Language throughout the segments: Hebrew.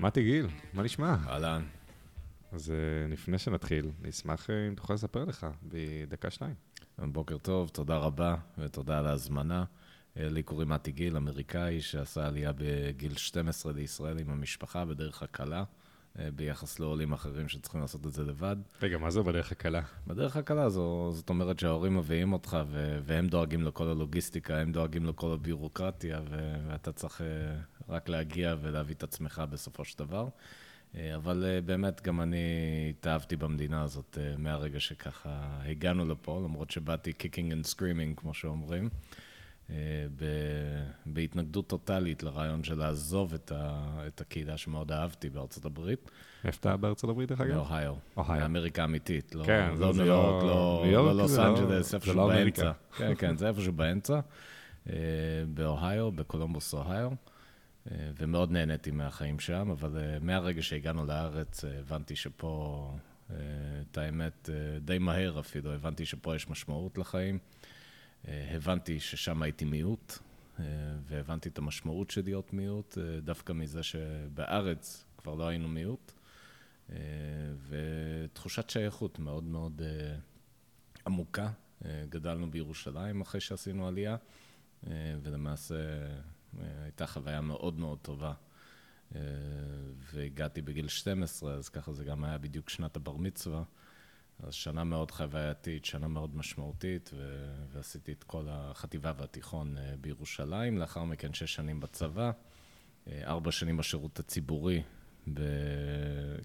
מתי גיל, מה נשמע? אהלן. אז אה, לפני שנתחיל, נשמח אה, אם תוכל לספר לך בדקה-שתיים. בוקר טוב, תודה רבה ותודה על ההזמנה. אה, לי קוראים מתי גיל, אמריקאי שעשה עלייה בגיל 12 לישראל עם המשפחה בדרך הקלה, ביחס לעולים אחרים שצריכים לעשות את זה לבד. רגע, מה זה בדרך הקלה? בדרך הקלה זו, זאת אומרת שההורים מביאים אותך ו- והם דואגים לכל הלוגיסטיקה, הם דואגים לכל הביורוקרטיה, ו- ואתה צריך רק להגיע ולהביא את עצמך בסופו של דבר. אה, אבל אה, באמת גם אני התאהבתי במדינה הזאת אה, מהרגע שככה הגענו לפה, למרות שבאתי kicking and screaming, כמו שאומרים, בהתנגדות טוטאלית לרעיון של לעזוב את, ה, את הקהילה שמאוד אהבתי בארצות הברית. איפה אתה בארצות הברית, דרך אגב? באוהיו. אוהיו. באמריקה אמיתית, לא, כן, לא ניו יורק, לא, לא לוס אנג'לס, איפשהו לא באמצע. כן, כן, זה איפשהו באמצע. באוהיו, בקולומבוס, אוהיו. אה, ומאוד נהניתי מהחיים שם, אבל אה, מהרגע שהגענו לארץ אה, הבנתי שפה, את האמת, די מהר אפילו, הבנתי שפה יש משמעות לחיים. הבנתי ששם הייתי מיעוט, והבנתי את המשמעות של להיות מיעוט, דווקא מזה שבארץ כבר לא היינו מיעוט, ותחושת שייכות מאוד מאוד עמוקה. גדלנו בירושלים אחרי שעשינו עלייה, ולמעשה הייתה חוויה מאוד מאוד טובה. אה, והגעתי בגיל 12, אז ככה זה גם היה בדיוק שנת הבר מצווה. אז שנה מאוד חווייתית, שנה מאוד משמעותית, ו- ועשיתי את כל החטיבה והתיכון אה, בירושלים. לאחר מכן שש שנים בצבא, אה, ארבע שנים בשירות הציבורי ב-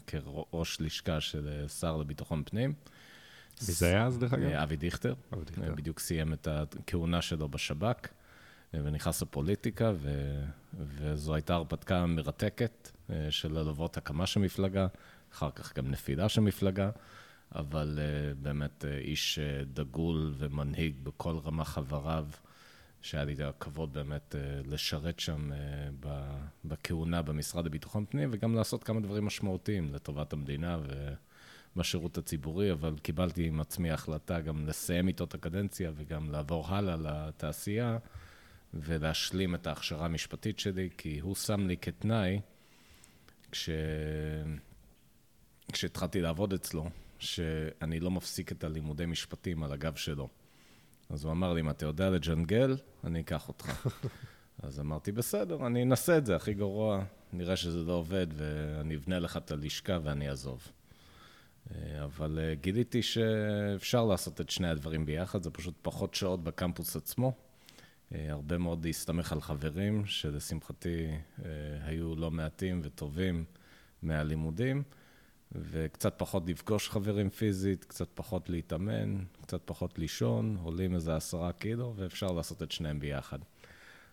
כראש לשכה של שר לביטחון פנים. מי זה היה אז, דרך אגב? אבי דיכטר. אבי דיכטר. בדיוק סיים את הכהונה שלו בשב"כ. ונכנס לפוליטיקה, ו... וזו הייתה הרפתקה מרתקת אה, של ללוות הקמה של מפלגה, אחר כך גם נפילה של מפלגה, אבל אה, באמת אה, איש דגול ומנהיג בכל רמה חבריו, שהיה לי הכבוד באמת לשרת שם בכהונה במשרד לביטחון פנים, וגם לעשות כמה דברים משמעותיים לטובת המדינה. ו... בשירות הציבורי, אבל קיבלתי עם עצמי החלטה גם לסיים איתו את הקדנציה וגם לעבור הלאה לתעשייה, ולהשלים את ההכשרה המשפטית שלי, כי הוא שם לי כתנאי, כש... כשהתחלתי לעבוד אצלו, שאני לא מפסיק את הלימודי משפטים על הגב שלו. אז הוא אמר לי, אם אתה יודע לג'נגל, אני אקח אותך. אז אמרתי, בסדר, אני אנסה את זה, הכי גרוע, נראה שזה לא עובד, ואני אבנה לך את הלשכה ואני אעזוב. אה, אבל אה, גיליתי שאפשר לעשות את שני הדברים ביחד, זה פשוט פחות שעות בקמפוס עצמו, הרבה מאוד להסתמך על חברים, שלשמחתי אה, היו לא מעטים וטובים מהלימודים, וקצת פחות לפגוש חברים פיזית, קצת פחות להתאמן, קצת פחות לישון, עולים איזה עשרה קילו, ואפשר לעשות את שניהם ביחד.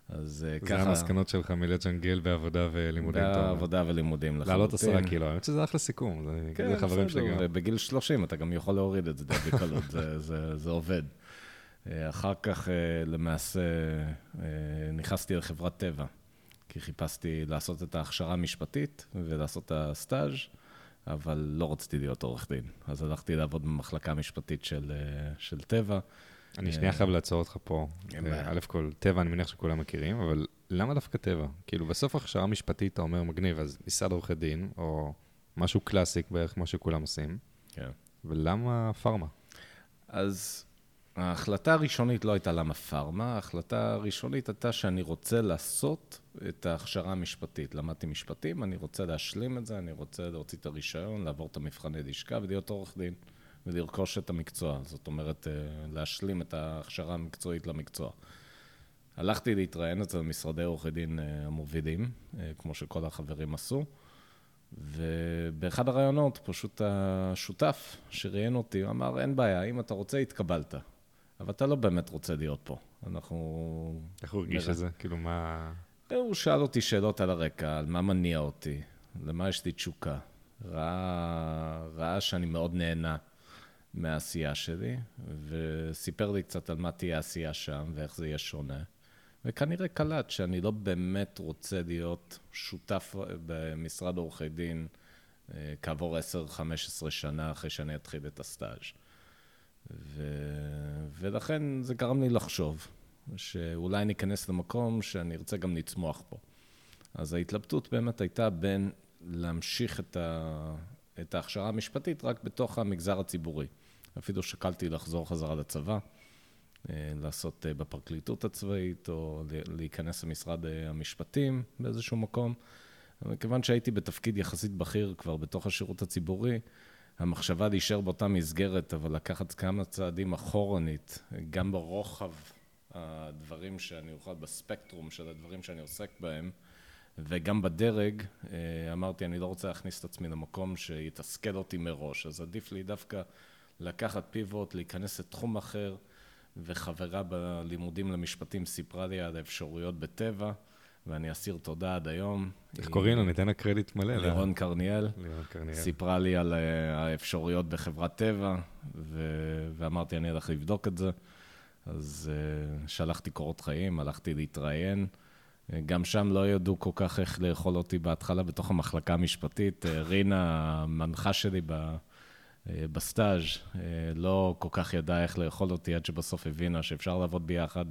אז אה, ככה... זה המסקנות שלך מלג'נגל בעבודה ולימודים. בעבודה ולימודים לחלוטין. לעלות עשרה קילו, האמת שזה אחלה סיכום, זה כן, חברים שלי גם. ובגיל 30 אתה גם יכול להוריד את זה די בקלות, זה, זה, זה עובד. אה, אחר כך אה, למעשה אה, נכנסתי לחברת טבע, כי חיפשתי לעשות את ההכשרה המשפטית ולעשות את הסטאז', אבל לא רציתי להיות עורך דין. אז הלכתי לעבוד במחלקה המשפטית של, של טבע. אני שנייה חייב לעצור אותך פה. א' כל, טבע, אני מניח שכולם מכירים, אבל למה דווקא טבע? כאילו, בסוף הכשרה משפטית, אתה אומר, מגניב, אז משרד עורכי דין, או משהו קלאסיק בערך, כמו שכולם עושים. כן. ולמה פארמה? אז ההחלטה הראשונית לא הייתה למה פארמה, ההחלטה הראשונית הייתה שאני רוצה לעשות את ההכשרה המשפטית. למדתי משפטים, אני רוצה להשלים את זה, אני רוצה להוציא את הרישיון, לעבור את המבחני לשכה ולהיות עורך דין, ולרכוש את המקצוע. זאת אומרת, אה, להשלים את ההכשרה המקצועית למקצוע. הלכתי להתראיין אצל משרדי עורכי דין אה, המובילים, אה, כמו שכל החברים עשו, ובאחד הראיונות פשוט השותף שראיין אותי, אמר, אין בעיה, אם אתה רוצה, התקבלת. אבל אתה לא באמת רוצה להיות פה. אנחנו... איך הוא הרגיש את זה? כאילו, מה... הוא שאל אותי שאלות על הרקע, על מה מניע אותי, למה יש לי תשוקה. ראה, ראה שאני מאוד נהנה מהעשייה שלי, וסיפר לי קצת על מה תהיה העשייה שם ואיך זה יהיה שונה. וכנראה קלט שאני לא באמת רוצה להיות שותף במשרד עורכי דין אה, כעבור 10-15 שנה אחרי שאני אתחיל את הסטאז'. ו... ולכן זה גרם לי לחשוב שאולי אני אכנס למקום שאני ארצה גם לצמוח פה. אז ההתלבטות באמת הייתה בין להמשיך את, ה, את ההכשרה המשפטית רק בתוך המגזר הציבורי. אפילו שקלתי לחזור חזרה לצבא, אה, לעשות אה, בפרקליטות הצבאית, או להיכנס למשרד אה, המשפטים באיזשהו מקום. מכיוון שהייתי בתפקיד יחסית בכיר כבר בתוך השירות הציבורי, המחשבה להישאר באותה מסגרת, אבל לקחת כמה צעדים אחורנית, גם ברוחב הדברים שאני אוכל, בספקטרום של הדברים שאני עוסק בהם, וגם בדרג, אמרתי, אני לא רוצה להכניס את עצמי למקום שיתסכל אותי מראש, אז עדיף לי דווקא לקחת פיבוט, להיכנס לתחום אחר, וחברה בלימודים למשפטים סיפרה לי על האפשרויות בטבע, ואני אסיר תודה עד היום. איך קוראים לו? ניתן לה קרדיט מלא. לירון קרניאל. לירון קרניאל. סיפרה לי על אה, האפשרויות בחברת טבע, ו... ואמרתי, אני אלך לבדוק את זה. אז uh, שלחתי קורות חיים, הלכתי להתראיין. אה, גם שם לא ידעו כל כך איך לאכול אותי בהתחלה בתוך המחלקה המשפטית. רינה, המנחה שלי ב... בסטאז' לא כל כך ידעה איך לאכול אותי, עד שבסוף הבינה שאפשר לעבוד ביחד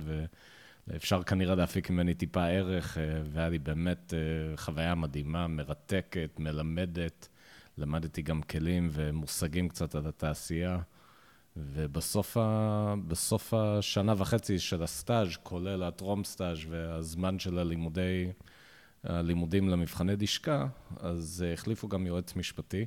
ואפשר כנראה להפיק ממני טיפה ערך, אה, והיה לי באמת חוויה מדהימה, מרתקת, מלמדת. למדתי גם כלים ומושגים קצת על התעשייה. ובסוף ה... השנה וחצי של הסטאז', כולל הטרום סטאז' והזמן של הלימודי, הלימודים למבחני לשכה, אז החליפו גם יועץ משפטי.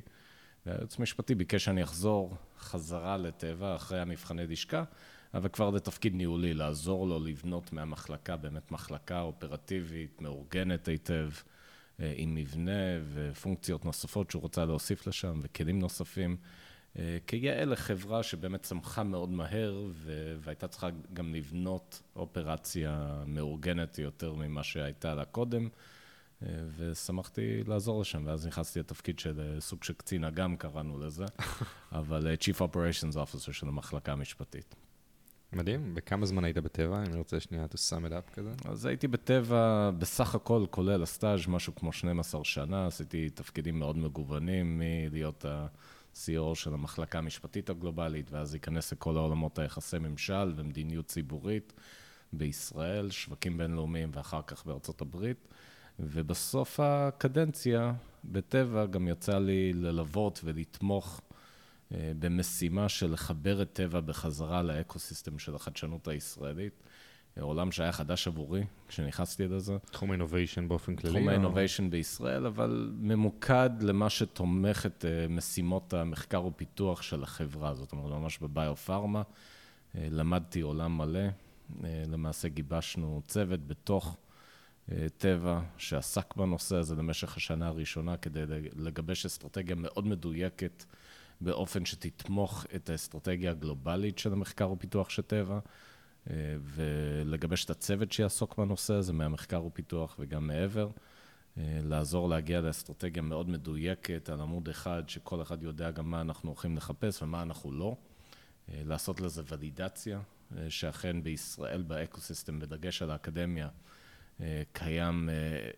והיועץ המשפטי ביקש שאני אחזור חזרה לטבע אחרי המבחני לשכה, אבל כבר לתפקיד ניהולי, לעזור לו לבנות מהמחלקה, באמת מחלקה אופרטיבית, מאורגנת היטב, אה, עם מבנה ופונקציות נוספות שהוא רוצה להוסיף לשם, וכלים נוספים. אה, כיאה לחברה שבאמת צמחה מאוד מהר, והייתה צריכה גם לבנות אופרציה מאורגנת יותר ממה שהייתה לה קודם. אה, ושמחתי לעזור לשם, ואז נכנסתי לתפקיד של סוג של קצין אג"ם, קראנו לזה, אבל Chief Operations Officer של המחלקה המשפטית. מדהים, בכמה זמן היית בטבע? אני רוצה שנייה to sum it up כזה. אז הייתי בטבע, בסך הכל, כולל הסטאז', משהו כמו 12 שנה, עשיתי תפקידים מאוד מגוונים, מלהיות ה-CEO של המחלקה המשפטית הגלובלית, ואז להיכנס לכל העולמות היחסי ממשל ומדיניות ציבורית בישראל, שווקים בינלאומיים ואחר כך בארצות הברית. ובסוף הקדנציה, בטבע, גם יצא לי ללוות ולתמוך במשימה של לחבר את טבע בחזרה לאקו-סיסטם של החדשנות הישראלית. עולם שהיה חדש עבורי כשנכנסתי לזה. תחום ה innovation באופן כללי? תחום ה innovation. בישראל, אבל ממוקד למה שתומך את אה, משימות המחקר ופיתוח של החברה. זאת אומרת, ממש בביו-פארמה. אה, למדתי עולם מלא. למעשה גיבשנו צוות בתוך טבע שעסק בנושא הזה במשך השנה הראשונה כדי לגבש אסטרטגיה מאוד מדויקת באופן שתתמוך את האסטרטגיה הגלובלית של המחקר ופיתוח של טבע אה, ולגבש את הצוות שיעסוק בנושא הזה מהמחקר ופיתוח וגם מעבר. אה, לעזור להגיע לאסטרטגיה מאוד מדויקת על עמוד אחד, שכל אחד יודע גם מה אנחנו הולכים לחפש ומה אנחנו לא. אה, לעשות לזה ולידציה, שאכן בישראל, באקו-סיסטם, בדגש על האקדמיה, קיים, אה,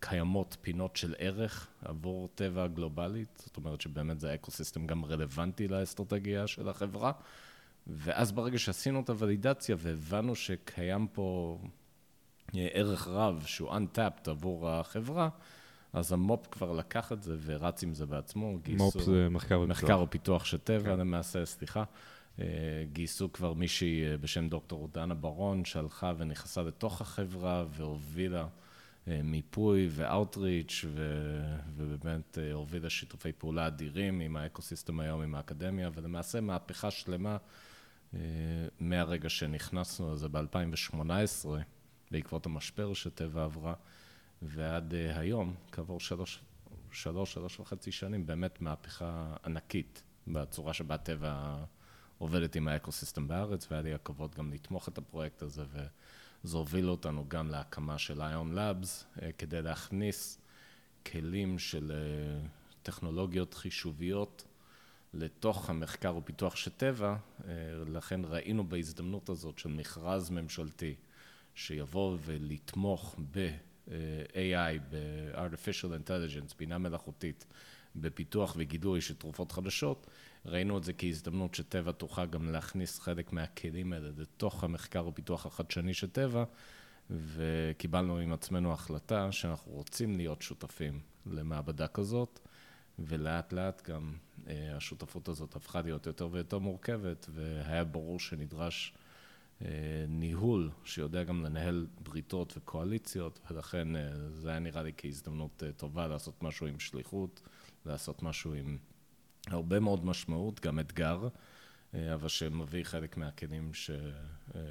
קיימות פינות של ערך עבור טבע גלובלית, זאת אומרת שבאמת זה אקו-סיסטם גם רלוונטי לאסטרטגיה של החברה. ואז ברגע שעשינו את הוולידציה והבנו שקיים פה אה, ערך רב שהוא untapped עבור החברה, אז המו"פ כבר לקח את זה ורץ עם זה בעצמו. מו"פ זה מחקר ופיתוח. מחקר ופיתוח של טבע כן. למעשה, סליחה. אה, גייסו כבר מישהי אה, בשם דוקטור דנה ברון, שהלכה ונכנסה לתוך החברה והובילה אה, מיפוי ואוטריץ', ובאמת הובילה שיתופי פעולה אדירים עם האקוסיסטם היום, עם האקדמיה, ולמעשה מהפכה שלמה מהרגע שנכנסנו. לזה ב-2018, בעקבות המשבר שטבע עברה, ועד היום, כעבור שלוש, שלוש, שלוש וחצי שנים, באמת מהפכה ענקית בצורה שבה טבע... עובדת עם האקוסיסטם בארץ, והיה לי הכבוד גם לתמוך את הפרויקט הזה, וזה הוביל אותנו גם להקמה של איון לאבס, אה, כדי להכניס כלים של אה, טכנולוגיות חישוביות לתוך המחקר ופיתוח של טבע, אה, לכן ראינו בהזדמנות הזאת של מכרז ממשלתי, שיבוא ולתמוך ב-AI, ב-artificial intelligence, בינה מלאכותית, בפיתוח וגידוי של תרופות חדשות, ראינו את זה כהזדמנות שטבע תוכל גם להכניס חלק מהכלים האלה לתוך המחקר ופיתוח החדשני של טבע, וקיבלנו עם עצמנו החלטה שאנחנו רוצים להיות שותפים למעבדה כזאת, ולאט לאט גם אה, השותפות הזאת הפכה להיות יותר ויותר מורכבת, והיה ברור שנדרש אה, ניהול שיודע גם לנהל בריתות וקואליציות, ולכן אה, זה היה נראה לי כהזדמנות טובה לעשות משהו עם שליחות, לעשות משהו עם הרבה מאוד משמעות, גם אתגר, אבל שמביא חלק מהכלים ש...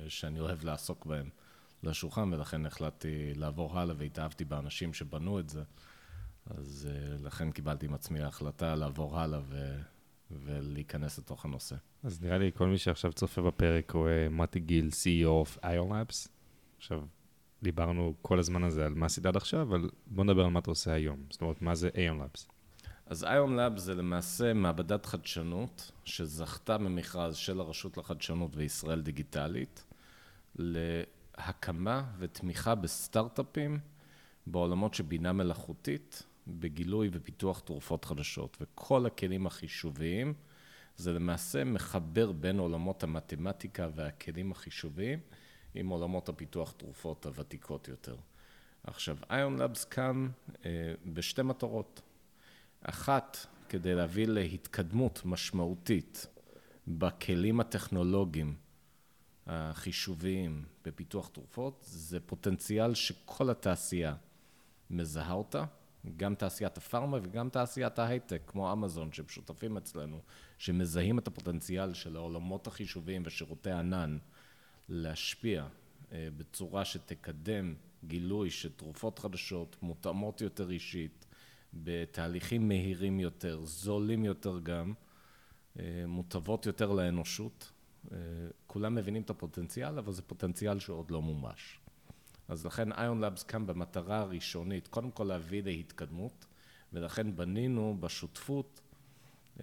שאני אוהב לעסוק בהם לשולחן, ולכן החלטתי לעבור הלאה והתאהבתי באנשים שבנו את זה. אז uh, לכן קיבלתי עם עצמי ההחלטה לעבור הלאה ו... ולהיכנס לתוך הנושא. אז נראה לי כל מי שעכשיו צופה בפרק הוא מתי גיל, CEO of Labs. עכשיו, דיברנו כל הזמן הזה על מה עשית עד עכשיו, אבל בוא נדבר על מה אתה עושה היום. זאת אומרת, מה זה Labs? אז Ion Labs זה למעשה מעבדת חדשנות שזכתה במכרז של הרשות לחדשנות וישראל דיגיטלית להקמה ותמיכה בסטארט-אפים בעולמות של בינה מלאכותית בגילוי ופיתוח תרופות חדשות, וכל הכלים החישוביים זה למעשה מחבר בין עולמות המתמטיקה והכלים החישוביים עם עולמות הפיתוח תרופות הוותיקות יותר. עכשיו, איון לבס קם אה, בשתי מטרות. אחת, כדי להביא להתקדמות משמעותית בכלים הטכנולוגיים החישוביים בפיתוח תרופות, זה פוטנציאל שכל התעשייה מזהה אותה, גם תעשיית הפארמה וגם תעשיית ההייטק, כמו אמזון, שהם שותפים אצלנו, שמזהים את הפוטנציאל של העולמות החישוביים ושירותי ענן להשפיע אה, בצורה שתקדם גילוי של תרופות חדשות, מותאמות יותר אישית, בתהליכים מהירים יותר, זולים יותר גם, אה, מוטבות יותר לאנושות. אה, כולם מבינים את הפוטנציאל, אבל זה פוטנציאל שעוד לא מומש. אז לכן איון לאבס קם במטרה הראשונית, קודם כל להביא להתקדמות, ולכן בנינו בשותפות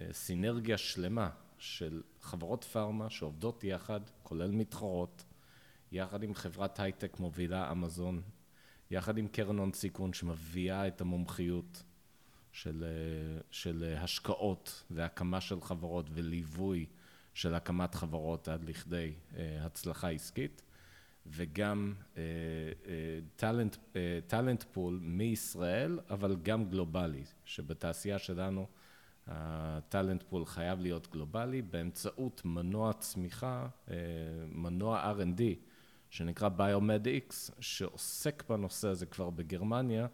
אה, סינרגיה שלמה של חברות פארמה שעובדות יחד, כולל מתחרות, יחד עם חברת הייטק מובילה אמזון, יחד עם קרן הון סיכון שמביאה את המומחיות של, אה, של השקעות והקמה של חברות וליווי של הקמת חברות עד לכדי אה, הצלחה עסקית. וגם talent, talent pool מישראל, אבל גם גלובלי, שבתעשייה שלנו הטאלנט פול חייב להיות גלובלי באמצעות מנוע צמיחה, מנוע R&D, שנקרא BioMed X, שעוסק בנושא הזה כבר בגרמניה,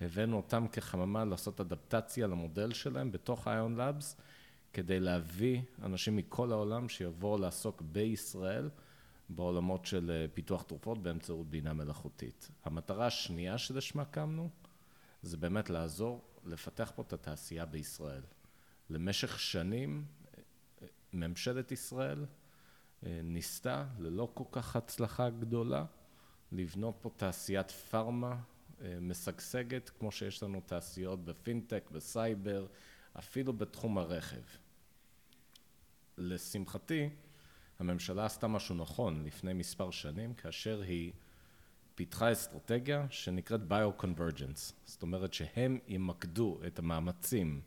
הבאנו אותם כחממה לעשות אדפטציה למודל שלהם בתוך איון לאבס, כדי להביא אנשים מכל העולם שיבואו לעסוק בישראל. בעולמות של אה, פיתוח תרופות באמצעות בינה מלאכותית. המטרה השנייה שלשמה קמנו, זה באמת לעזור לפתח פה את התעשייה בישראל. למשך שנים אה, ממשלת ישראל אה, ניסתה, ללא כל כך הצלחה גדולה, לבנות פה תעשיית פארמה משגשגת, כמו שיש לנו תעשיות בפינטק, בסייבר, אפילו בתחום הרכב. לשמחתי, הממשלה עשתה משהו נכון לפני מספר שנים, כאשר היא פיתחה אסטרטגיה שנקראת Bio-Convergence. זאת אומרת שהם ימקדו את המאמצים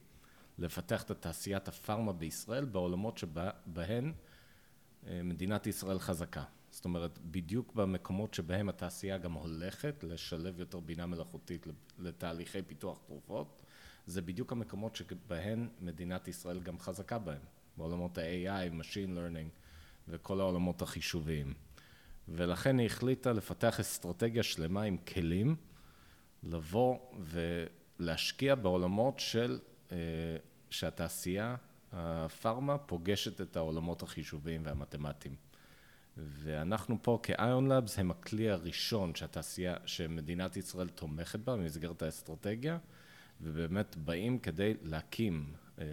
לפתח את תעשיית הפארמה בישראל בעולמות שבהן אה, מדינת ישראל חזקה. זאת אומרת, בדיוק במקומות שבהם התעשייה גם הולכת לשלב יותר בינה מלאכותית לתהליכי פיתוח תרופות, זה בדיוק המקומות שבהן מדינת ישראל גם חזקה בהם, בעולמות ה-AI, Machine Learning. וכל העולמות החישוביים. ולכן היא החליטה לפתח אסטרטגיה שלמה עם כלים, לבוא ולהשקיע בעולמות של, אה, שהתעשייה, הפארמה, פוגשת את העולמות החישוביים והמתמטיים. ואנחנו פה כאיון לאבס הם הכלי הראשון שהתעשייה, שמדינת ישראל תומכת בה במסגרת האסטרטגיה, ובאמת באים כדי להקים אה,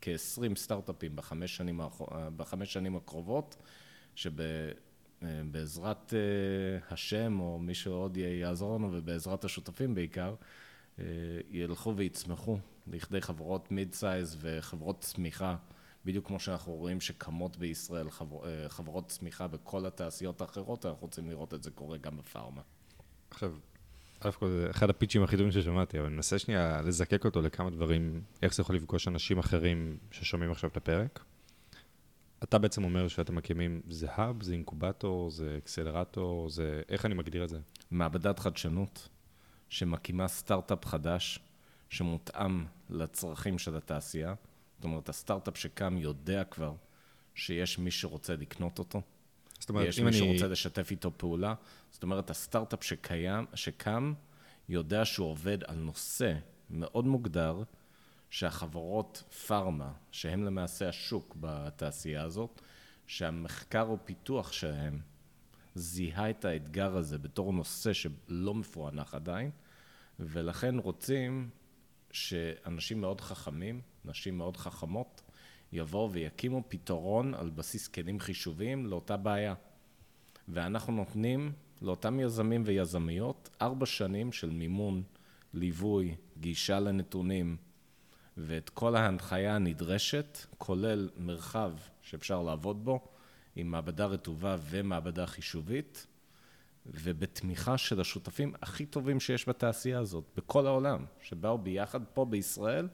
כ-20 סטארט-אפים בחמש שנים, בחמש שנים הקרובות, שבעזרת אה, השם, או מי שעוד יעזור לנו, ובעזרת השותפים בעיקר, אה, ילכו ויצמחו לכדי חברות מיד סייז וחברות צמיחה, בדיוק כמו שאנחנו רואים שקמות בישראל חבר, אה, חברות צמיחה בכל התעשיות האחרות, אנחנו רוצים לראות את זה קורה גם בפארמה. עכשיו, א' כל זה אחד הפיצ'ים הכי טובים ששמעתי, אבל אני מנסה שנייה לזקק אותו לכמה דברים, איך זה יכול לפגוש אנשים אחרים ששומעים עכשיו את הפרק. אתה בעצם אומר שאתם מקימים, זה האב, זה אינקובטור, זה אקסלרטור, זה... איך אני מגדיר את זה? מעבדת חדשנות שמקימה סטארט-אפ חדש שמותאם לצרכים של התעשייה. זאת אומרת, הסטארט-אפ שקם יודע כבר שיש מי שרוצה לקנות אותו. זאת אומרת, יש מי אני... שרוצה לשתף איתו פעולה. זאת אומרת, הסטארט-אפ שקיים, שקם, יודע שהוא עובד על נושא מאוד מוגדר, שהחברות פארמה, שהם למעשה השוק בתעשייה הזאת, שהמחקר או פיתוח שלהם זיהה את האתגר הזה בתור נושא שלא מפוענח עדיין, ולכן רוצים שאנשים מאוד חכמים, נשים מאוד חכמות, יבואו ויקימו פתרון על בסיס כלים חישוביים לאותה בעיה. ואנחנו נותנים לאותם יזמים ויזמיות ארבע שנים של מימון, ליווי, גישה לנתונים ואת כל ההנחיה הנדרשת, כולל מרחב שאפשר לעבוד בו, עם מעבדה רטובה ומעבדה חישובית, ובתמיכה של השותפים הכי טובים שיש בתעשייה הזאת, בכל העולם, שבאו ביחד פה בישראל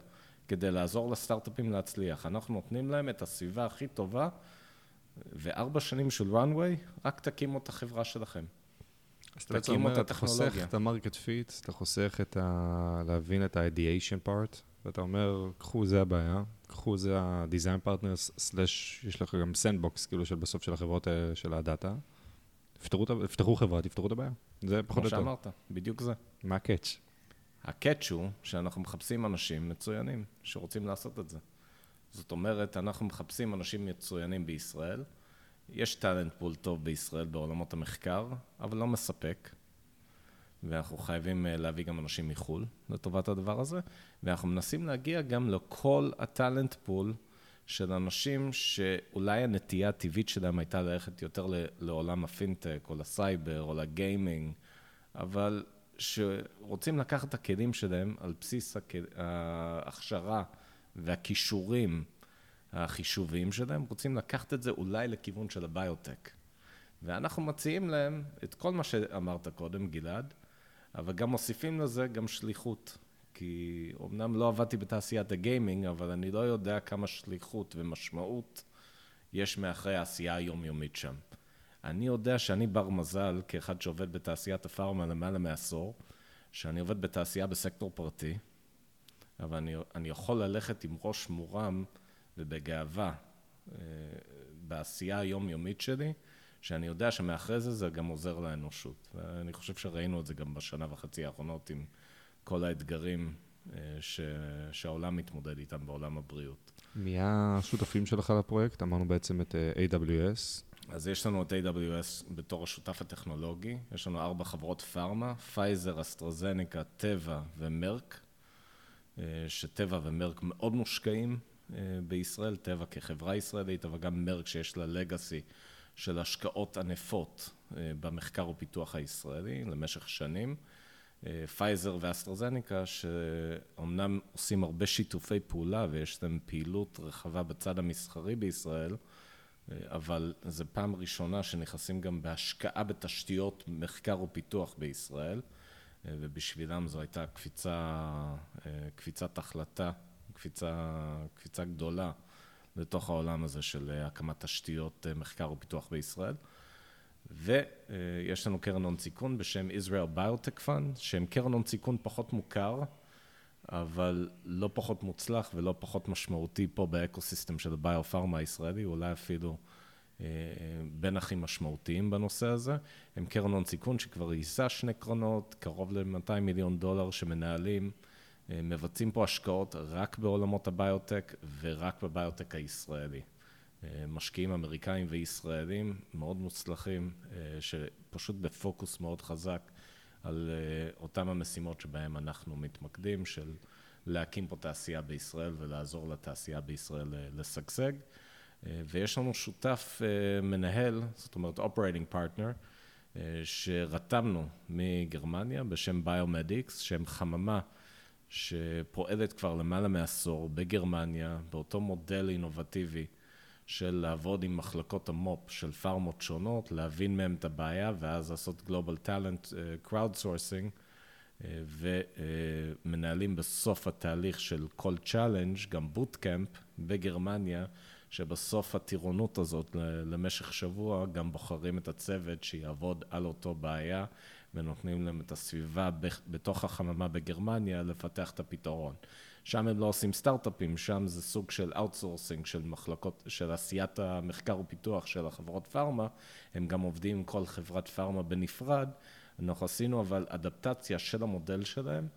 כדי לעזור לסטארט-אפים להצליח. אנחנו נותנים להם את הסביבה הכי טובה, וארבע שנים של runway, רק תקימו את החברה שלכם. אז אתה בעצם אומר, אתה חוסך את המרקט פיט, אתה חוסך את ה... להבין את ה-ideation part, ואתה אומר, קחו, זה הבעיה, קחו, זה ה-design partners, slash, יש לך גם sandbox, כאילו, של בסוף של החברות אה, של הדאטה. תפתחו חברה, תפתרו את הבעיה. זה פחות או יותר. כמו שאמרת, בדיוק זה. מה ה catch? ה catch הוא שאנחנו מחפשים אנשים מצוינים שרוצים לעשות את זה. זאת אומרת, אנחנו מחפשים אנשים מצוינים בישראל. יש talent pool טוב בישראל בעולמות המחקר, אבל לא מספק. ואנחנו חייבים אה, להביא גם אנשים מחו"ל לטובת הדבר הזה, ואנחנו מנסים להגיע גם לכל ה talent pool של אנשים שאולי הנטייה הטבעית שלהם הייתה ללכת יותר לעולם הפינטק, או לסייבר, או לגיימינג, אבל שרוצים לקחת את הכלים שלהם על בסיס ההכשרה והכישורים החישוביים שלהם, רוצים לקחת את זה אולי לכיוון של הביוטק. ואנחנו מציעים להם את כל מה שאמרת קודם, גלעד, אבל גם מוסיפים לזה גם שליחות. כי אמנם לא עבדתי בתעשיית הגיימינג, אבל אני לא יודע כמה שליחות ומשמעות יש מאחורי העשייה היומיומית שם. אני יודע שאני בר מזל, כאחד שעובד בתעשיית הפארמה למעלה מעשור, שאני עובד בתעשייה בסקטור פרטי, אבל אני, אני יכול ללכת עם ראש מורם ובגאווה אה, בעשייה היומיומית שלי, שאני יודע שמאחרי זה זה גם עוזר לאנושות. ואני חושב שראינו את זה גם בשנה וחצי האחרונות עם כל האתגרים אה, ש... שהעולם מתמודד איתם בעולם הבריאות. מי השותפים שלך לפרויקט? אמרנו בעצם את אה, AWS. אז יש לנו את AWS בתור השותף הטכנולוגי, יש לנו ארבע חברות פארמה, פייזר, אסטרזניקה, טבע ומרק, אה, שטבע ומרק מאוד מושקעים בישראל, טבע כחברה ישראלית, אבל גם מרק שיש לה לגאסי של השקעות ענפות במחקר ופיתוח הישראלי למשך שנים. פייזר ואסטרזניקה, שאומנם עושים הרבה שיתופי פעולה ויש להם פעילות רחבה בצד המסחרי בישראל, אבל זו פעם ראשונה שנכנסים גם בהשקעה בתשתיות מחקר ופיתוח בישראל, ובשבילם זו הייתה קפיצה, קפיצת החלטה, קפיצה, קפיצה גדולה לתוך העולם הזה של הקמת תשתיות מחקר ופיתוח בישראל. ויש לנו קרן הון סיכון בשם Israel Biotech Fund, שהם קרן הון סיכון פחות מוכר, אבל לא פחות מוצלח ולא פחות משמעותי פה באקו-סיסטם של הביו-פארמה הישראלי, אולי אפילו אה, בין הכי משמעותיים בנושא הזה. הם קרן הון סיכון שכבר גייסה שני קרנות, קרוב ל-200 מיליון דולר שמנהלים, אה, מבצעים פה השקעות רק בעולמות הביוטק ורק בביוטק הישראלי. משקיעים אמריקאים וישראלים מאוד מוצלחים, אה, שפשוט בפוקוס מאוד חזק על אה, אותם המשימות שבהם אנחנו מתמקדים, של להקים פה תעשייה בישראל ולעזור לתעשייה בישראל אה, לשגשג. ויש לנו שותף מנהל, זאת אומרת operating partner, שרתמנו מגרמניה בשם ביומדיקס, שהם חממה שפועלת כבר למעלה מעשור בגרמניה, באותו מודל אינובטיבי של לעבוד עם מחלקות המו"פ של פארמות שונות, להבין מהם את הבעיה ואז לעשות Global Talent uh, Crowdsourcing uh, ומנהלים בסוף התהליך של כל challenge גם bootcamp בגרמניה שבסוף הטירונות הזאת למשך שבוע גם בוחרים את הצוות שיעבוד על אותו בעיה ונותנים להם את הסביבה בתוך החממה בגרמניה לפתח את הפתרון. שם הם לא עושים סטארט-אפים, שם זה סוג של outsourcing של מחלקות, של עשיית המחקר ופיתוח של החברות פארמה, הם גם עובדים עם כל חברת פארמה בנפרד. אנחנו עשינו אבל אדפטציה של המודל שלהם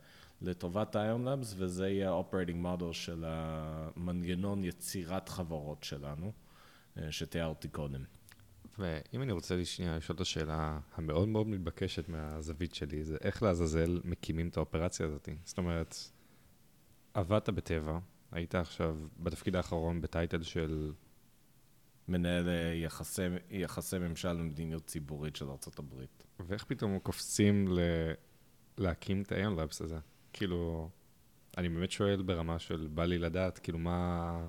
לטובת AION Labs, וזה יהיה ה-operating model של המנגנון יצירת חברות שלנו, אה, שתיארתי קודם. ואם אני רוצה שנייה לשאול את השאלה המאוד מאוד מתבקשת מהזווית שלי, זה איך לעזאזל מקימים את האופרציה הזאת? זאת אומרת, עבדת בטבע, היית עכשיו בתפקיד האחרון בטייטל של... מנהל אה, יחסי, יחסי ממשל ומדיניות ציבורית של ארה"ב. ואיך פתאום קופצים ל... להקים את Labs הזה? כאילו, אני באמת שואל ברמה של בא לי לדעת, כאילו, מה,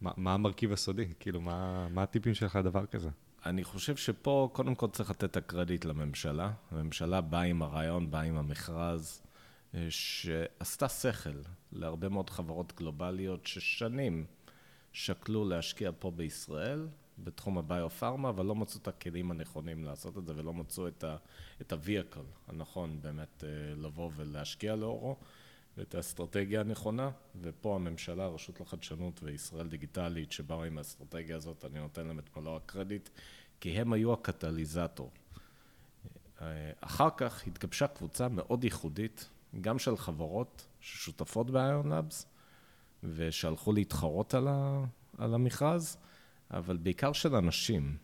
מה, מה המרכיב הסודי? כאילו, מה, מה הטיפים שלך לדבר כזה? אני חושב שפה, קודם כל צריך לתת את הקרדיט לממשלה. הממשלה באה עם הרעיון, באה עם המכרז, שעשתה שכל להרבה מאוד חברות גלובליות ששנים שקלו להשקיע פה בישראל, בתחום הביו-פארמה, אבל לא מצאו את הכלים הנכונים לעשות את זה, ולא מצאו את ה-vehicle הנכון באמת אה, לבוא ולהשקיע לאורו, ואת האסטרטגיה הנכונה, ופה הממשלה, הרשות לחדשנות וישראל דיגיטלית, שבאו עם האסטרטגיה הזאת, אני נותן להם את מלוא הקרדיט, כי הם היו הקטליזטור. אה, אחר כך התגבשה קבוצה מאוד ייחודית, גם של חברות ששותפות ב-Iron Labs, ושהלכו להתחרות על, ה, על המכרז, אבל בעיקר של אנשים.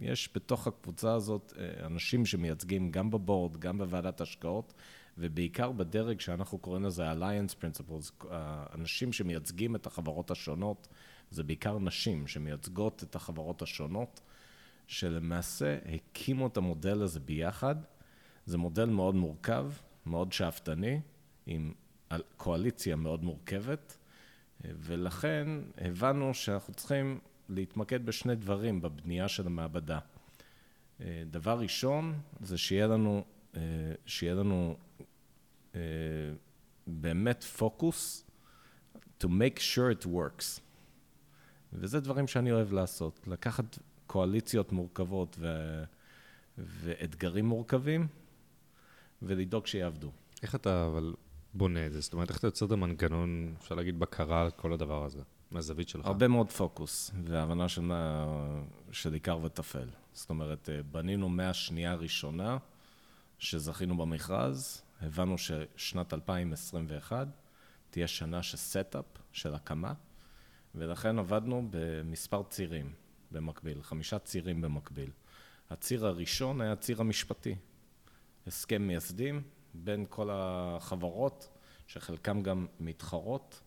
יש בתוך הקבוצה הזאת אה, אנשים שמייצגים גם בבורד, גם בוועדת השקעות, ובעיקר בדרג שאנחנו קוראים לזה Alliance Principles, אנשים שמייצגים את החברות השונות, זה בעיקר נשים שמייצגות את החברות השונות, שלמעשה הקימו את המודל הזה ביחד. זה מודל מאוד מורכב, מאוד שאפתני, עם קואליציה מאוד מורכבת, ולכן הבנו שאנחנו צריכים להתמקד בשני דברים בבנייה של המעבדה. דבר ראשון, זה שיהיה לנו, שיהיה לנו באמת פוקוס to make sure it works. וזה דברים שאני אוהב לעשות, לקחת קואליציות מורכבות ו... ואתגרים מורכבים, ולדאוג שיעבדו. איך אתה אבל בונה את זה? זאת אומרת, איך אתה יוצר את המנגנון, אפשר להגיד, בקרה על כל הדבר הזה, מהזווית שלך? הרבה מאוד פוקוס, והבנה של, של עיקר וטפל. זאת אומרת, אה, בנינו מהשנייה הראשונה שזכינו במכרז, הבנו ששנת 2021 תהיה שנה של setup, של הקמה, ולכן עבדנו במספר צירים במקביל, חמישה צירים במקביל. הציר הראשון היה הציר המשפטי, הסכם מייסדים בין כל החברות, שחלקם גם מתחרות,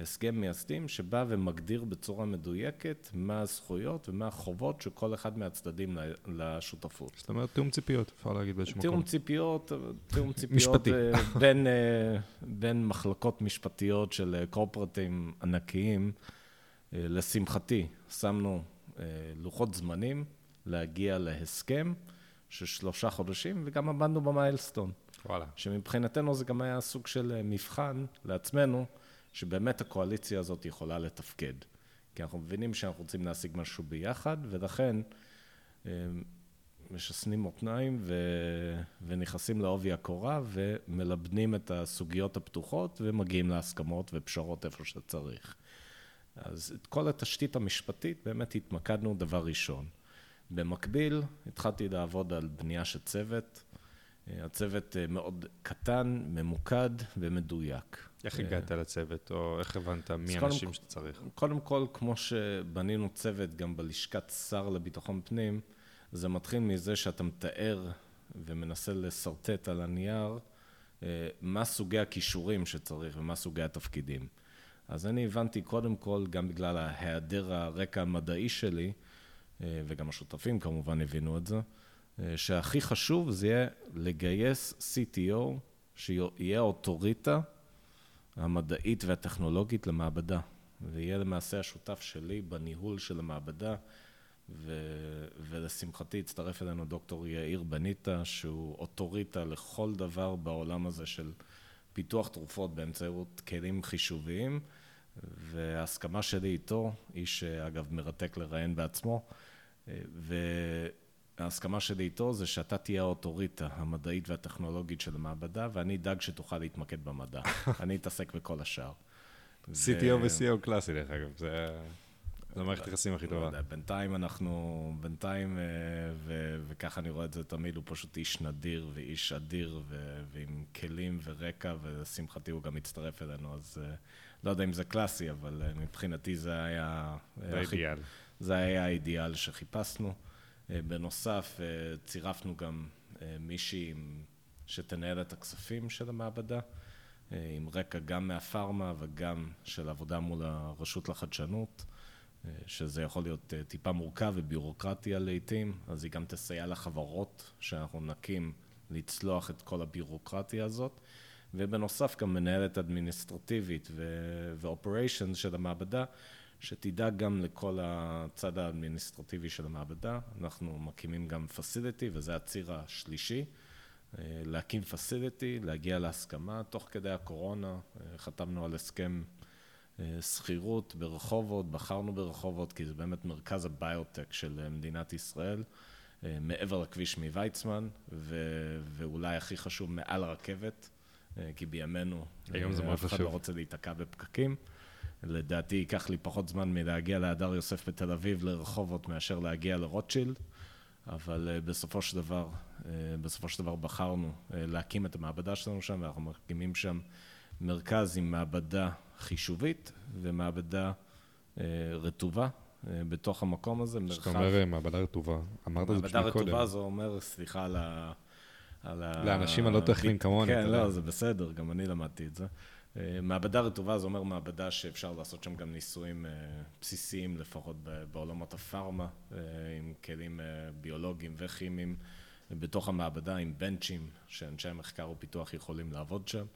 הסכם מייסדים שבא ומגדיר בצורה מדויקת מה הזכויות ומה החובות של כל אחד מהצדדים לשותפות. זאת אומרת, תיאום ציפיות, אפשר להגיד באיזשהו מקום. תיאום ציפיות, תיאום ציפיות אה, בין, אה, בין מחלקות משפטיות של קורפרטים ענקיים. אה, לשמחתי, שמנו לוחות זמנים להגיע להסכם. של שלושה חודשים, וגם עמדנו במיילסטון. וואלה. שמבחינתנו זה גם היה סוג של אה, מבחן לעצמנו, שבאמת הקואליציה הזאת יכולה לתפקד. כי אנחנו מבינים שאנחנו רוצים להשיג משהו ביחד, ולכן אה, משסנים מותניים ו... ונכנסים לעובי הקורה ומלבנים את הסוגיות הפתוחות ומגיעים להסכמות ופשרות איפה שצריך. אז את כל התשתית המשפטית באמת התמקדנו דבר ראשון. במקביל, התחלתי לעבוד על בנייה של צוות. אה, הצוות אה, מאוד קטן, ממוקד ומדויק. איך הגעת לצוות, או איך הבנת מי האנשים שאתה צריך? קודם כל, כמו שבנינו צוות גם בלשכת שר לביטחון פנים, זה מתחיל מזה שאתה מתאר ומנסה לשרטט על הנייר אה, מה סוגי הכישורים שצריך ומה סוגי התפקידים. אז אני הבנתי קודם כל, גם בגלל ההיעדר הרקע המדעי שלי, אה, וגם השותפים כמובן הבינו את זה, אה, שהכי חשוב זה יהיה לגייס CTO שיהיה האוטוריטה המדעית והטכנולוגית למעבדה, ויהיה למעשה השותף שלי בניהול של המעבדה, ו... ולשמחתי הצטרף אלינו דוקטור יאיר בניטה, שהוא אוטוריטה לכל דבר בעולם הזה של פיתוח תרופות באמצעות כלים חישוביים. וההסכמה שלי איתו, איש שאגב מרתק לראיין בעצמו, וההסכמה שלי איתו זה שאתה תהיה האוטוריטה המדעית והטכנולוגית של המעבדה, ואני אדאג שתוכל להתמקד במדע. אני אתעסק בכל השאר. CTO ו-CO קלאסי, דרך אגב, זה... זו מערכת היחסים הכי טובה. לא בינתיים אנחנו, בינתיים, אה, וככה אני רואה את זה תמיד, הוא פשוט איש נדיר ואיש אדיר ועם כלים ורקע, ולשמחתי הוא גם הצטרף אלינו, אז אה, לא יודע אם זה קלאסי, אבל אה, מבחינתי זה היה... זה האידיאל. זה היה האידיאל שחיפשנו. בנוסף, צירפנו גם מישהי שתנהל את הכספים של המעבדה. עם רקע גם מהפארמה וגם של עבודה מול הרשות לחדשנות. שזה יכול להיות אה, טיפה מורכב וביורוקרטיה לעיתים, אז היא גם תסייע לחברות שאנחנו נקים לצלוח את כל הביורוקרטיה הזאת. ובנוסף גם מנהלת אדמיניסטרטיבית ואופריישנס של המעבדה, שתדאג גם לכל הצד האדמיניסטרטיבי של המעבדה. אנחנו מקימים גם פסיליטי, וזה הציר השלישי. אה, להקים פסיליטי, להגיע להסכמה. תוך כדי הקורונה אה, חתמנו על הסכם אה, שכירות ברחובות, בחרנו ברחובות, כי זה באמת מרכז הביוטק של מדינת ישראל, מעבר לכביש מוויצמן, ו- ואולי הכי חשוב, מעל הרכבת, כי בימינו, היום זה מאוד חשוב. אף אחד לא רוצה להיתקע בפקקים. לדעתי ייקח לי פחות זמן מלהגיע להדר יוסף בתל אביב לרחובות מאשר להגיע לרוטשילד, אבל בסופו של דבר, בסופו של דבר בחרנו להקים את המעבדה שלנו שם, ואנחנו מקימים שם מרכז עם מעבדה חישובית ומעבדה אה, רטובה אה, בתוך המקום הזה. כשאתה אומר אה, מעבדה רטובה, אמרת את זה מעבדה רטובה זה אומר, סליחה על ה... על ה... לאנשים הלא טכניים כמוני. כן, לא, זה בסדר, גם אני למדתי את זה. מעבדה רטובה זה אומר מעבדה שאפשר לעשות שם גם ניסויים בסיסיים, לפחות בעולמות הפארמה, עם כלים ביולוגיים וכימיים, בתוך המעבדה עם בנצ'ים, שאנשי המחקר ופיתוח יכולים לעבוד שם.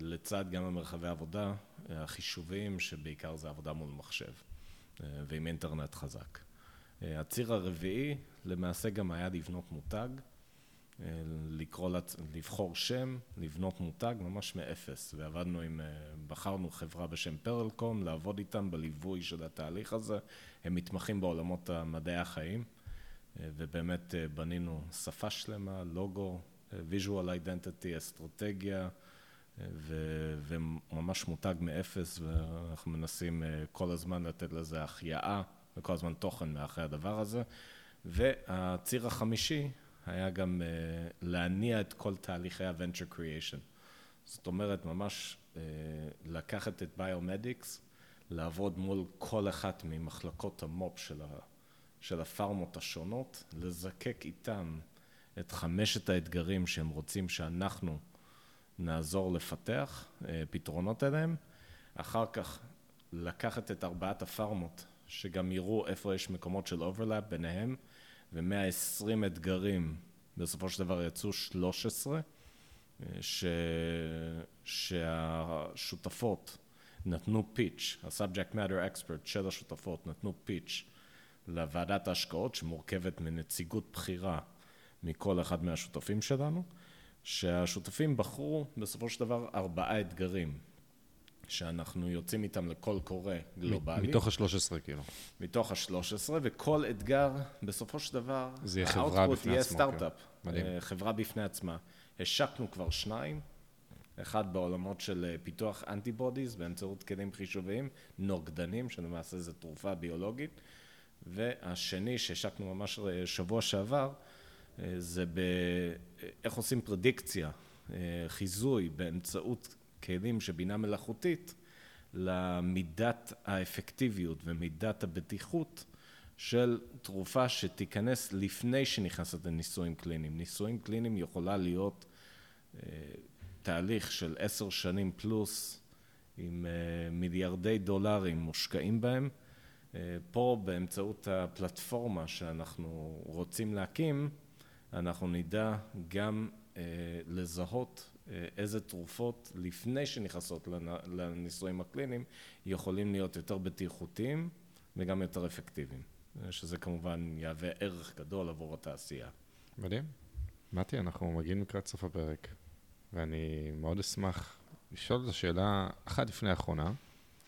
לצד גם המרחבי עבודה החישוביים, שבעיקר זה עבודה מול מחשב אה, ועם אינטרנט חזק. אה, הציר הרביעי למעשה גם היה לבנות מותג, אה, לקרוא, לבחור שם, לבנות מותג ממש מאפס, ועבדנו עם, בחרנו חברה בשם פרלקום, לעבוד איתם בליווי של התהליך הזה, הם מתמחים בעולמות מדעי החיים, ובאמת בנינו שפה שלמה, לוגו, visual identity, אסטרטגיה, ו- וממש מותג מאפס, ואנחנו מנסים אה, כל הזמן לתת לזה החייאה וכל הזמן תוכן מאחרי הדבר הזה. והציר החמישי היה גם אה, להניע את כל תהליכי ה-venture creation. זאת אומרת, ממש אה, לקחת את ביומדיקס, לעבוד מול כל אחת ממחלקות המו"פ של, ה- של הפארמות השונות, לזקק איתם את חמשת האתגרים שהם רוצים שאנחנו נעזור לפתח אה, פתרונות אליהם, אחר כך לקחת את ארבעת הפארמות, שגם יראו איפה יש מקומות של overlap ביניהם, ו-120 אתגרים, בסופו של דבר יצאו 13, אה, ש... שהשותפות נתנו פיץ', ה-subject matter expert של השותפות נתנו פיץ' לוועדת ההשקעות שמורכבת מנציגות בכירה מכל אחד מהשותפים שלנו, שהשותפים בחרו בסופו של דבר ארבעה אתגרים, שאנחנו יוצאים איתם לקול קורא גלובלי. מתוך ה-13 כאילו. מתוך ה-13, וכל אתגר, בסופו של דבר, זה יהיה חברה בפני יהיה עצמו. סטארט-אפ. כן. מדהים. אה, חברה בפני עצמה. השקנו כבר שניים, אחד בעולמות של אה, פיתוח אנטיבודיז באמצעות כלים חישוביים, נוגדנים, שלמעשה זו תרופה ביולוגית, והשני שהשקנו ממש אה, שבוע שעבר, זה באיך עושים פרדיקציה, חיזוי באמצעות כלים של בינה מלאכותית למידת האפקטיביות ומידת הבטיחות של תרופה שתיכנס לפני שנכנסת לניסויים קליניים. ניסויים קליניים יכולה להיות אה, תהליך של עשר שנים פלוס עם אה, מיליארדי דולרים מושקעים בהם. אה, פה באמצעות הפלטפורמה שאנחנו רוצים להקים, אנחנו נדע גם לזהות איזה תרופות לפני שנכנסות לניסויים הקליניים יכולים להיות יותר בטיחותיים וגם יותר אפקטיביים, שזה כמובן יהווה ערך גדול עבור התעשייה. מדהים. מתי, אנחנו מגיעים לקראת סוף הפרק, ואני מאוד אשמח לשאול את השאלה אחת לפני האחרונה,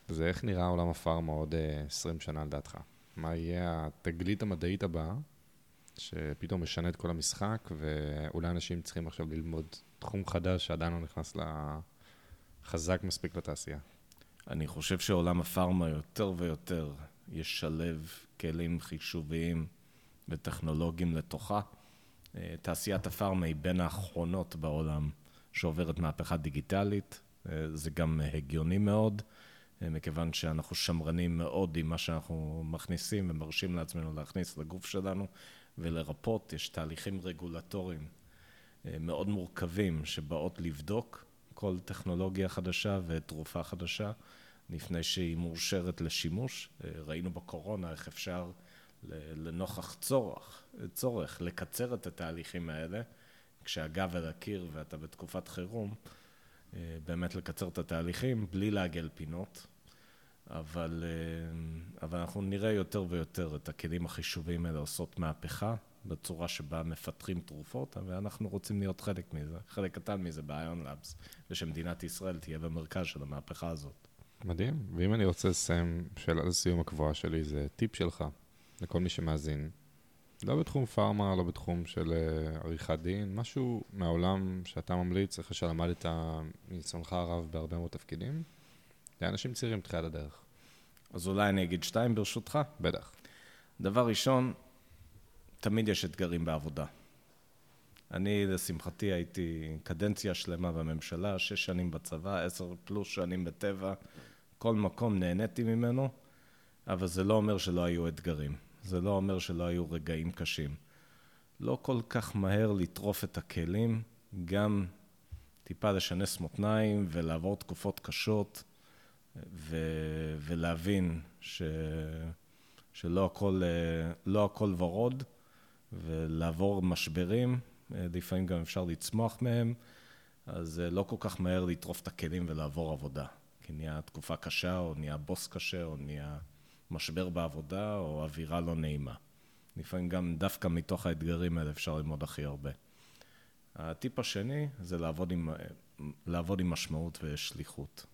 זה איך נראה עולם הפארמה עוד 20 שנה לדעתך? מה יהיה התגלית המדעית הבאה, שפתאום משנה את כל המשחק, ואולי אנשים צריכים עכשיו ללמוד תחום חדש שעדיין לא נכנס לחזק מספיק לתעשייה? אני חושב שעולם הפארמה יותר ויותר ישלב כלים חישוביים וטכנולוגיים לתוכה. אה, תעשיית הפארמה היא בין האחרונות בעולם שעוברת מהפכה דיגיטלית. אה, זה גם הגיוני מאוד, אה, מכיוון שאנחנו שמרנים מאוד עם מה שאנחנו מכניסים ומרשים לעצמנו להכניס לגוף שלנו ולרפות. יש תהליכים רגולטוריים מאוד מורכבים שבאות לבדוק כל טכנולוגיה חדשה ותרופה חדשה לפני שהיא מאושרת לשימוש. ראינו בקורונה איך אפשר לנוכח צורך, צורך לקצר את התהליכים האלה, כשהגב על הקיר ואתה בתקופת חירום, אה, באמת לקצר את התהליכים בלי לעגל פינות. אבל, אה, אבל אנחנו נראה יותר ויותר את הכלים החישוביים האלה עושות מהפכה בצורה שבה מפתחים תרופות, ואנחנו רוצים להיות חלק מזה, חלק קטן מזה ב-ion labs, ושמדינת ישראל תהיה במרכז של המהפכה הזאת. מדהים. ואם אני רוצה לסיים, שאלת הסיום הקבועה שלי, זה טיפ שלך לכל מי שמאזין. לא בתחום פארמה, לא בתחום של uh, עריכת דין, משהו מהעולם שאתה ממליץ, אחרי שלמדת מניסיונך הרב בהרבה מאוד תפקידים, לאנשים צעירים בתחילת הדרך. אז אולי אני אגיד שתיים ברשותך? בטח. דבר ראשון, תמיד יש אתגרים בעבודה. אני, לשמחתי, הייתי קדנציה שלמה בממשלה, שש שנים בצבא, עשר פלוס שנים בטבע, כל מקום נהניתי ממנו, אבל זה לא אומר שלא היו אתגרים. זה לא אומר שלא היו רגעים קשים. לא כל כך מהר לטרוף את הכלים, גם טיפה לשנס מותניים ולעבור תקופות קשות ו- ולהבין ש- שלא הכל, לא הכל ורוד ולעבור משברים, לפעמים גם אפשר לצמוח מהם, אז לא כל כך מהר לטרוף את הכלים ולעבור עבודה. כי נהיה תקופה קשה, או נהיה בוס קשה, או נהיה משבר בעבודה או אווירה לא נעימה. לפעמים גם דווקא מתוך האתגרים האלה אפשר ללמוד הכי הרבה. הטיפ השני זה לעבוד עם, לעבוד עם משמעות ושליחות.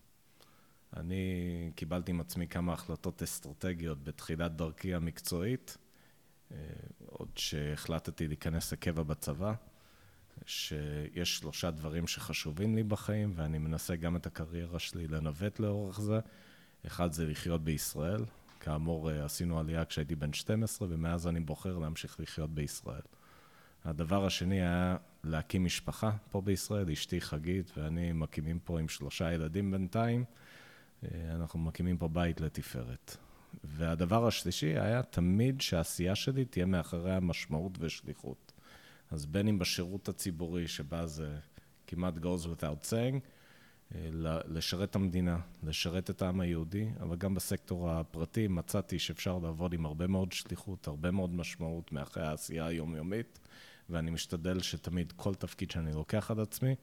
אני קיבלתי עם עצמי כמה החלטות אסטרטגיות בתחילת דרכי המקצועית, אה, עוד שהחלטתי להיכנס לקבע בצבא, שיש שלושה דברים שחשובים לי בחיים, ואני מנסה גם את הקריירה שלי לנווט לאורך זה. אחד זה לחיות בישראל, כאמור, אה, עשינו עלייה כשהייתי בן 12, ומאז אני בוחר להמשיך לחיות בישראל. הדבר השני היה להקים משפחה פה בישראל, אשתי חגית ואני מקימים פה עם שלושה ילדים בינתיים, אנחנו מקימים פה בית לתפארת. והדבר השלישי היה תמיד שהעשייה שלי תהיה מאחורי המשמעות ושליחות. אז בין אם בשירות הציבורי, שבה זה כמעט goes without saying, לשרת את המדינה, לשרת את העם היהודי, אבל גם בסקטור הפרטי מצאתי שאפשר לעבוד עם הרבה מאוד שליחות, הרבה מאוד משמעות מאחורי העשייה היומיומית, ואני משתדל שתמיד כל תפקיד שאני לוקח על עצמי,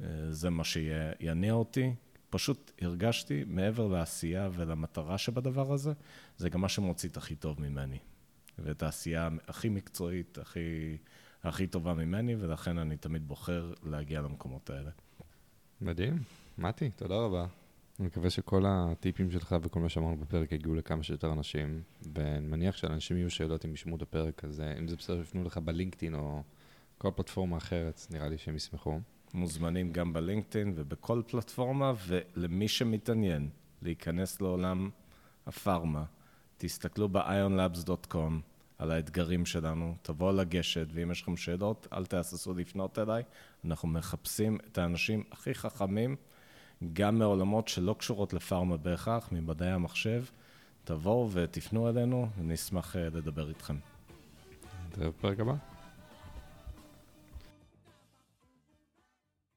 אה, זה מה שיניע אותי. פשוט הרגשתי, מעבר לעשייה ולמטרה שבדבר הזה, זה גם מה שמוציא את הכי טוב ממני. ואת העשייה הכי מקצועית, הכי, הכי טובה ממני, ולכן אני תמיד בוחר להגיע למקומות האלה. מדהים. מתי, תודה רבה. אני מקווה שכל הטיפים שלך וכל מה שאמרנו בפרק יגיעו לכמה שיותר אנשים, ואני מניח שלאנשים יהיו שאלות אם ישמעו את הפרק הזה, אם זה בסדר שיפנו לך בלינקדאין או כל פלטפורמה אחרת, נראה לי שהם ישמחו. מוזמנים גם בלינקדאין ובכל פלטפורמה, ולמי שמתעניין להיכנס לעולם הפארמה, תסתכלו ב-ionlabs.com על האתגרים שלנו, תבואו לגשת, ואם יש לכם שאלות, אל תהססו לפנות אליי. אנחנו מחפשים את האנשים הכי חכמים, גם מעולמות שלא קשורות לפארמה בהכרח, ממדעי המחשב. תבואו ותפנו אלינו, ונשמח אה, לדבר איתכם. בפרק הבא.